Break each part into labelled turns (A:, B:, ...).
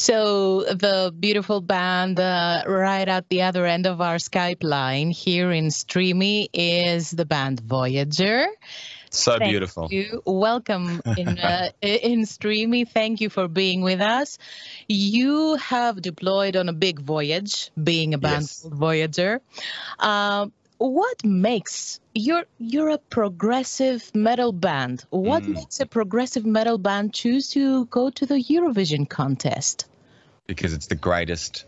A: So the beautiful band uh, right at the other end of our Skype line here in Streamee is the band Voyager.
B: So
A: Thank
B: beautiful.
A: You. Welcome in uh, in Streamee. Thank you for being with us. You have deployed on a big voyage, being a band
B: Yes.
A: called Voyager. Uh, what makes you're you're a progressive metal band? What
B: Mm.
A: makes a progressive metal band choose to go to the Eurovision contest?
B: Because it's the greatest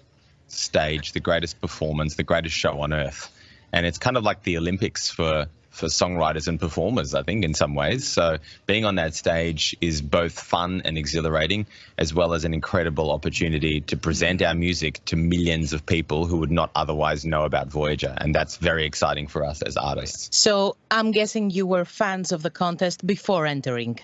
B: stage, the greatest performance, the greatest show on earth. And it's kind of like the Olympics for for songwriters and performers, I think, in some ways. So being on that stage is both fun and exhilarating, as well as an incredible opportunity to present our music to millions of people who would not otherwise know about Voyager. And that's very exciting for us as artists.
A: So I'm guessing you were fans of the contest before entering.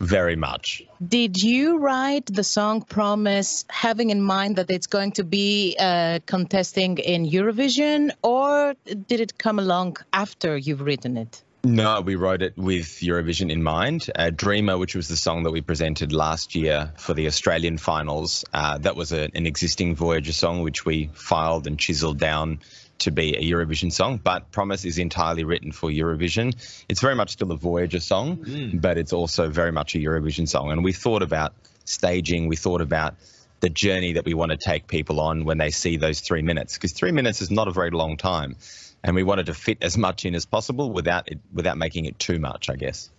B: Very much.
A: Did you write the song Promise having in mind that it's going to be uh, contesting in Eurovision, or did it come along after you've written it?
B: No, we wrote it with Eurovision in mind. Uh, Dreamer, which was the song that we presented last year for the Australian finals, uh, that was a, an existing Voyager song which we filed and chiseled down to be a Eurovision song. But Promise is entirely written for Eurovision. It's very much still a Voyager song, but it's also very much a Eurovision song. And we thought about staging, we thought about the journey that we want to take people on when they see those three minutes, because three minutes is not a very long time and we wanted to fit as much in as possible without it without making it too much, I guess.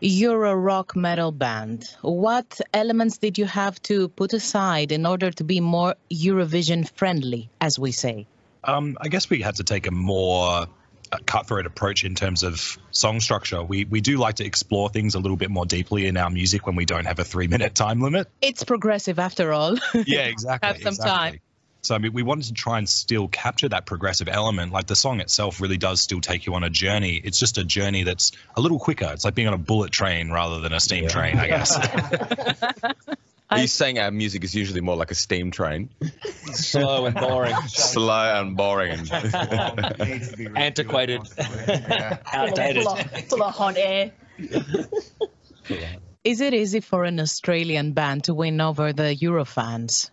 A: You're a rock metal band. What elements did you have to put aside in order to be more Eurovision friendly, as we say?
C: Um, I guess we had to take a more uh, cutthroat approach in terms of song structure. We we do like to explore things a little bit more deeply in our music when we don't have a three minute time limit.
A: It's progressive after all.
C: Yeah, exactly.
A: Have some
C: exactly.
A: time.
C: So I mean, we wanted to try and still capture that progressive element. Like the song itself really does still take you on a journey. It's just a journey that's a little quicker. It's like being on a bullet train rather than a steam
B: Yeah.
C: train, I guess.
B: Are you saying our music is usually more like a steam train?
D: Slow and boring.
B: Slow and boring.
D: Antiquated.
E: Yeah.
D: Outdated.
F: Full of, full of hot air.
A: Is it easy for an Australian band to win over the Eurofans?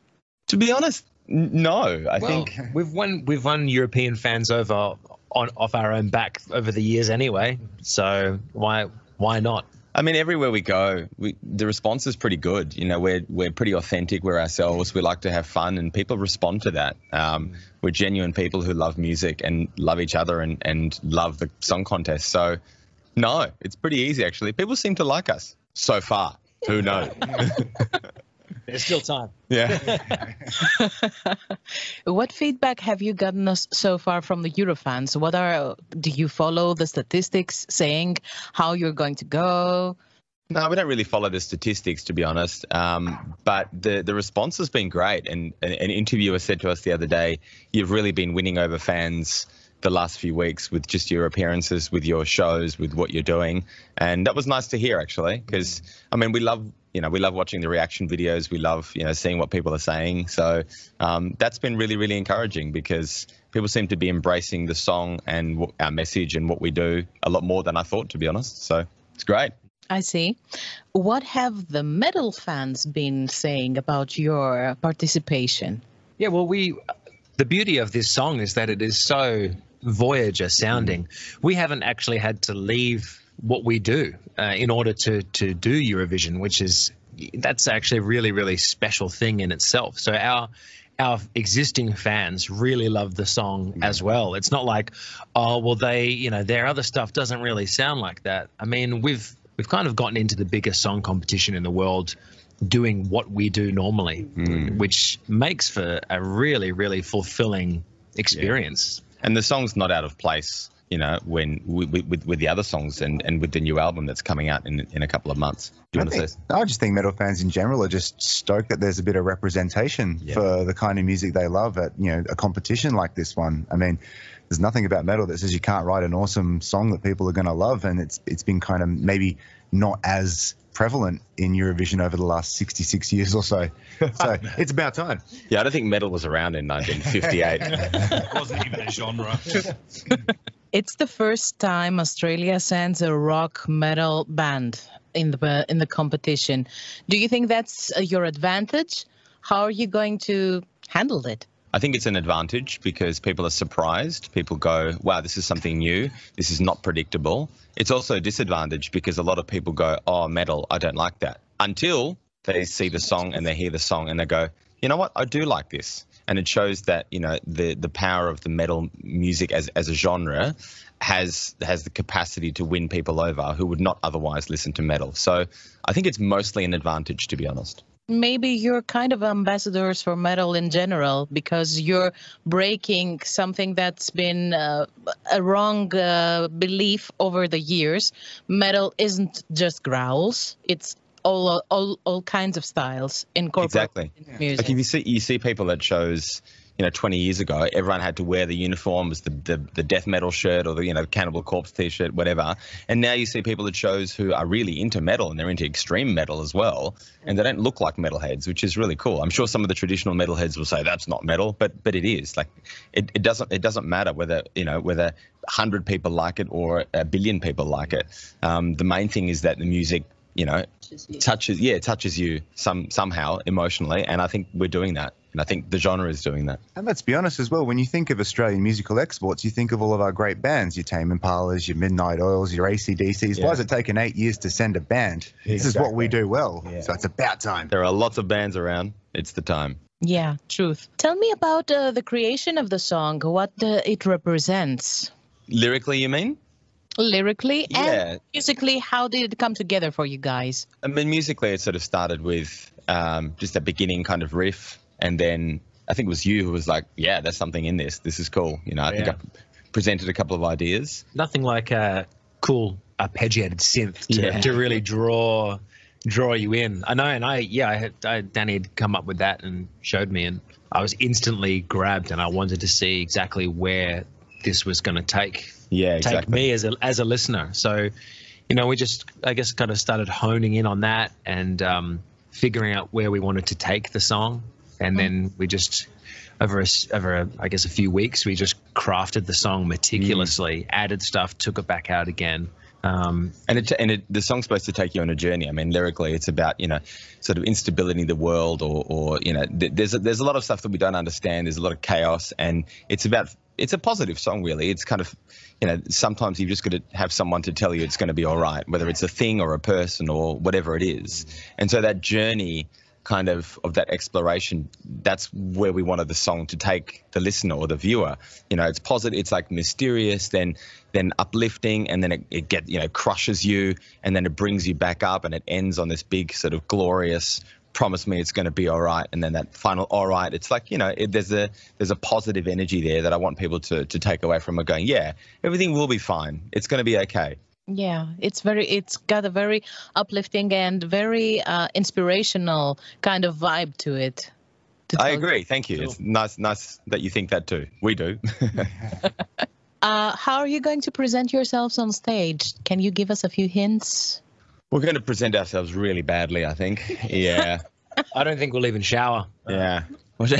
B: to be honest, n- no. I
D: Well,
B: think
D: we've won we've won European fans over on off our own back over the years anyway. So why why not?
B: I mean, everywhere we go, we, the response is pretty good. You know, we're we're pretty authentic. We're ourselves. We like to have fun, and people respond to that. Um, we're genuine people who love music and love each other and and love the song contest. So, no, it's pretty easy actually. People seem to like us so far. Who knows?
D: There's still time.
B: yeah.
A: what feedback have you gotten us so far from the Eurofans? What are do you follow the statistics saying how you're going to go?
B: No, we don't really follow the statistics, to be honest. Um, but the, the response has been great. And an, an interviewer said to us the other day, you've really been winning over fans the last few weeks with just your appearances, with your shows, with what you're doing. And that was nice to hear, actually, because, I mean, we love, you know, we love watching the reaction videos. We love, you know, seeing what people are saying. So um, that's been really, really encouraging because people seem to be embracing the song and w- our message and what we do a lot more than I thought, to be honest. So it's great.
A: I see. What have the metal fans been saying about your participation?
D: Yeah, well, we. The beauty of this song is that it is so Voyager sounding. We haven't actually had to leave what we do uh, in order to to do Eurovision, which is that's actually a really really special thing in itself. So our our existing fans really love the song as well. It's not like, oh well, they you know their other stuff doesn't really sound like that. I mean, we've we've kind of gotten into the biggest song competition in the world doing what we do normally, which makes for a really, really fulfilling experience.
B: and the song's not out of place you know when with, with, with the other songs and, and with the new album that's coming out in, in a couple of months do you
E: I,
B: want to
E: think,
B: say
E: I just think metal fans in general are just stoked that there's a bit of representation
B: Yeah.
E: for the kind of music they love at you know a competition like this one. I mean, there's nothing about metal that says you can't write an awesome song that people are going to love, and it's it's been kind of maybe not as prevalent in Eurovision over the last 66 years or so. So it's about time.
B: yeah i don't think metal was around in 1958
C: it wasn't even a genre.
A: It's the first time Australia sends a rock metal band in the in the competition. Do you think that's uh, your advantage, How are you going to handle it?
B: I think it's an advantage because people are surprised. People go, wow, this is something new. This is not predictable. It's also a disadvantage because a lot of people go, oh, metal, I don't like that. Until they see the song and they hear the song and they go, you know what, I do like this. And it shows that, you know, the, the power of the metal music as, as a genre has has the capacity to win people over who would not otherwise listen to metal. So I think it's mostly an advantage, to be honest
A: maybe you're kind of ambassadors for metal in general because you're breaking something that's been uh, a wrong uh, belief over the years. Metal isn't just growls; it's all all all kinds of styles incorporated
B: exactly.
A: in music.
B: Like if you see you see people at shows you know 20 years ago everyone had to wear the uniforms the, the the death metal shirt or the you know cannibal corpse t-shirt whatever. And now you see people at shows who are really into metal and they're into extreme metal as well. And they don't look like metalheads which is really cool. I'm sure some of the traditional metalheads will say that's not metal but but it is. Like it, it doesn't it doesn't matter whether you know whether 100 people like it or a billion people like it. Um, the main thing is that the music you know touches yeah touches you some somehow emotionally and i think we're doing that and I think the genre is doing that.
E: And let's be honest as well, when you think of Australian musical exports, you think of all of our great bands, your Tame Impalas, your Midnight Oils, your ACDCs. Yeah. Why has it taken eight years to send a band? Exactly. This is what we do well. Yeah. So it's about time.
B: There are lots of bands around. It's the time.
A: Yeah, truth. Tell me about uh, the creation of the song, what uh, it represents.
B: Lyrically, you mean?
A: Lyrically yeah. and musically, how did it come together for you guys?
B: I mean, musically, it sort of started with um, just a beginning kind of riff and then I think it was you who was like, "Yeah, there's something in this. This is cool." You know, I yeah. think I presented a couple of ideas.
D: Nothing like a cool arpeggiated synth to, yeah. to really draw draw you in. I know, and I yeah, I, had, I, Danny had come up with that and showed me, and I was instantly grabbed, and I wanted to see exactly where this was going to take
B: yeah exactly.
D: take me as a as a listener. So, you know, we just I guess kind of started honing in on that and um, figuring out where we wanted to take the song and then we just over a, over a, I guess a few weeks we just crafted the song meticulously, mm. added stuff, took it back out again. Um,
B: and it, and it, the song's supposed to take you on a journey. I mean, lyrically, it's about you know, sort of instability in the world, or, or you know, th- there's a, there's a lot of stuff that we don't understand. There's a lot of chaos, and it's about it's a positive song, really. It's kind of you know, sometimes you've just got to have someone to tell you it's going to be all right, whether it's a thing or a person or whatever it is. And so that journey kind of of that exploration that's where we wanted the song to take the listener or the viewer you know it's positive it's like mysterious then then uplifting and then it, it get you know crushes you and then it brings you back up and it ends on this big sort of glorious promise me it's going to be all right and then that final all right it's like you know it, there's a there's a positive energy there that i want people to to take away from it going yeah everything will be fine it's going to be okay
A: yeah, it's very it's got a very uplifting and very uh, inspirational kind of vibe to it.
B: To I agree. Thank you. It's nice nice that you think that too. We do.
A: uh, how are you going to present yourselves on stage? Can you give us a few hints?
B: We're going to present ourselves really badly, I think. Yeah.
D: I don't think we'll even shower.
B: Yeah.
A: Uh,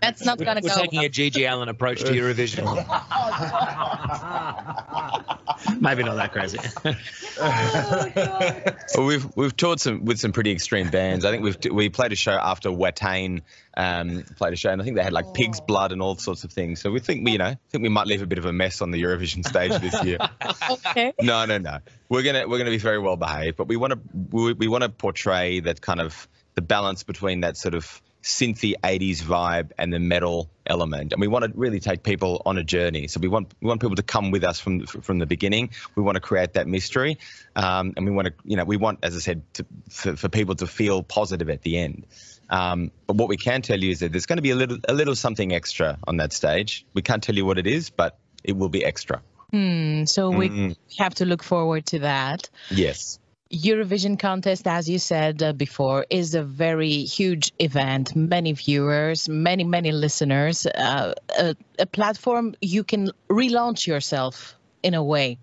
A: That's not going to
D: go. We're taking a GG Allen approach to Eurovision. Maybe not that crazy.
B: well, we've we've toured some with some pretty extreme bands. I think we've we played a show after Watain um, played a show, and I think they had like pig's blood and all sorts of things. So we think we you know think we might leave a bit of a mess on the Eurovision stage this year.
A: okay.
B: No, no, no. We're gonna we're gonna be very well behaved, but we want to we, we want to portray that kind of the balance between that sort of synthy 80s vibe and the metal element and we want to really take people on a journey so we want we want people to come with us from from the beginning we want to create that mystery um, and we want to you know we want as i said to, for, for people to feel positive at the end um, but what we can tell you is that there's going to be a little a little something extra on that stage we can't tell you what it is but it will be extra
A: Hmm, so we mm. have to look forward to that.
B: Yes.
A: Eurovision contest, as you said uh, before, is a very huge event. Many viewers, many, many listeners, uh, a, a, platform you can relaunch yourself in a way.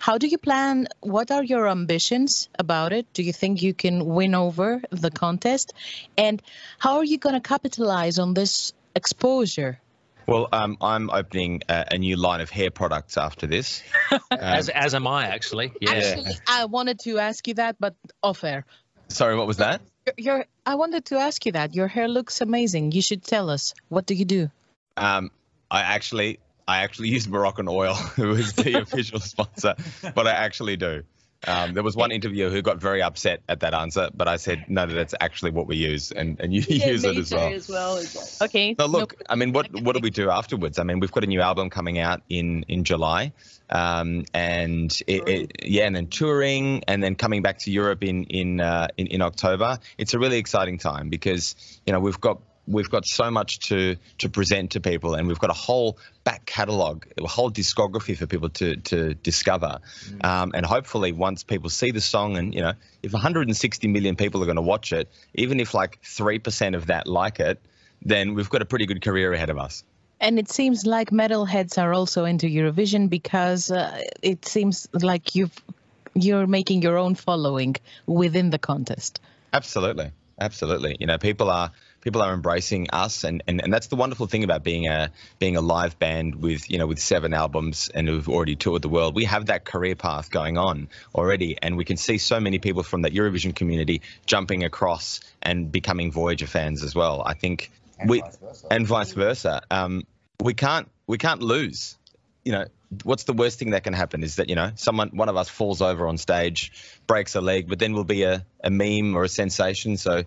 A: How do you plan? What are your ambitions about it? Do you think you can win over the contest? And how are you going to capitalize on this exposure?
B: Well, um, I'm opening a, a, new line of hair products after this.
D: Um, as as am I actually. Yeah.
A: Actually, I wanted to ask you that, but off air.
B: Sorry, what was that?
A: Your, your, I wanted to ask you that. Your hair looks amazing. You should tell us. What do you do?
B: Um, I actually, I actually use Moroccan oil, who is the official sponsor, but I actually do. Um, there was one interviewer who got very upset at that answer, but I said, no, that's actually what we use, and, and you use it as well.
F: as well.
A: Okay.
B: No, look, I mean, what what do we do afterwards? I mean, we've got a new album coming out in in July, um, and it, it, yeah, and then touring, and then coming back to Europe in in, uh, in in October. It's a really exciting time because you know we've got we've got so much to to present to people, and we've got a whole back catalogue, a whole discography for people to to discover. Mm. Um, and hopefully, once people see the song, and you know, if 160 million people are going to watch it, even if like three percent of that like it, then we've got a pretty good career ahead of us.
A: And it seems like metalheads are also into Eurovision because uh, it seems like you've you're making your own following within the contest.
B: Absolutely, absolutely. You know, people are people are embracing us and, and, and that's the wonderful thing about being a being a live band with you know with seven albums and who've already toured the world. We have that career path going on already and we can see so many people from that Eurovision community jumping across and becoming Voyager fans as well. I think
E: and
B: we
E: vice versa.
B: and vice versa. Um, we can't we can't lose. You know what's the worst thing that can happen is that you know someone one of us falls over on stage breaks a leg but then we'll be a, a meme or a sensation. So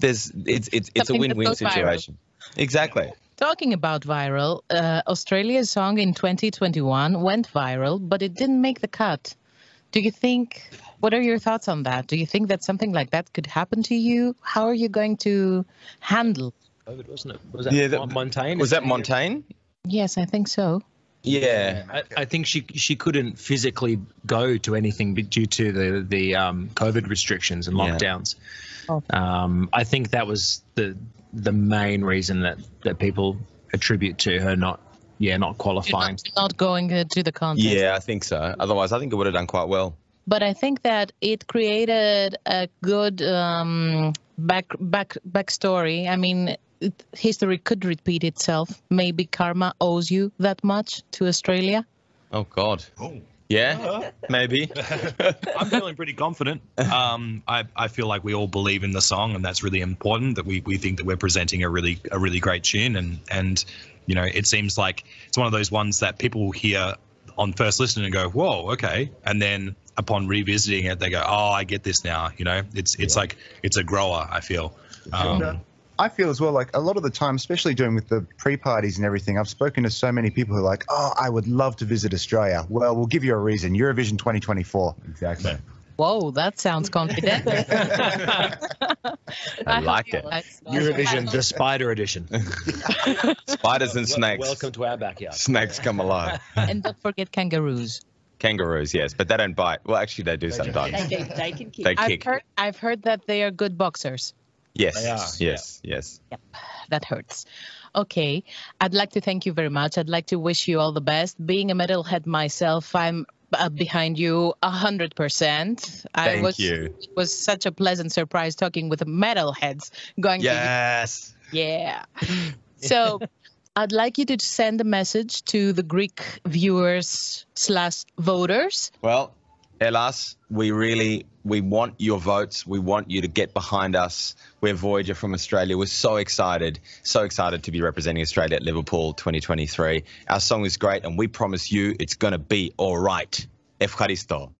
B: there's it's it's it's a win-win
A: goes viral.
B: situation. Exactly.
A: Talking about viral, uh, Australia's song in 2021 went viral, but it didn't make the cut. Do you think? What are your thoughts on that? Do you think that something like that could happen to you? How are you going to handle?
D: COVID, wasn't it? Was that
B: Yeah,
D: yeah,
B: that-
D: Montaigne?
B: Was that Montaigne?
A: Yes, I think so.
B: Yeah.
D: I, I think she she couldn't physically go to anything due to the the um, COVID restrictions and
B: Yeah.
D: lockdowns.
A: Oh.
D: Um, I think that was the the main reason that that people attribute to her not yeah not qualifying.
A: Not, not going uh, to the contest.
B: Yeah, I think so. Otherwise, I think it would have done quite well.
A: But I think that it created a good um, back back backstory. I mean, it, history could repeat itself. Maybe karma owes you that much to Australia.
B: Oh God.
C: Oh.
B: Yeah. Maybe.
C: I'm feeling pretty confident. Um, I, I feel like we all believe in the song, and that's really important. That we, we think that we're presenting a really a really great tune, and and you know it seems like it's one of those ones that people will hear on first listen and go, "Whoa, okay," and then upon revisiting it, they go, "Oh, I get this now." You know, it's it's like it's a grower. I feel. Um,
E: I feel as well like a lot of the time, especially doing with the pre-parties and everything, I've spoken to so many people who are like, "Oh, I would love to visit Australia." Well, we'll give you a reason. Eurovision 2024. Exactly.
A: Whoa, that sounds confident.
B: I like it.
D: Eurovision, the Spider Edition.
B: Spiders and snakes.
D: Welcome to our backyard.
B: Snakes come alive.
A: and don't forget kangaroos.
B: Kangaroos, yes, but they don't bite. Well, actually, they do sometimes.
F: They, can- they can kick.
B: They
A: I've
B: kick.
A: heard I've heard that they are good boxers.
B: Yes.
D: They are,
B: Yes. Yes.
A: That hurts. Okay, I'd like to thank you very much. I'd like to wish you all the best. Being a metalhead myself, I'm uh, behind you a hundred percent. I
B: Thank
A: was,
B: you.
A: It was such a pleasant surprise talking with metalheads. Going to
B: Yes.
A: Yeah. So I'd like you to send a message to the Greek viewers slash voters.
B: Well, Elas, we really we want your votes. We want you to get behind us. We're Voyager from Australia. We're so excited, so excited to be representing Australia at Liverpool 2023. Our song is great, and we promise you it's going to be all right. Efkaristo.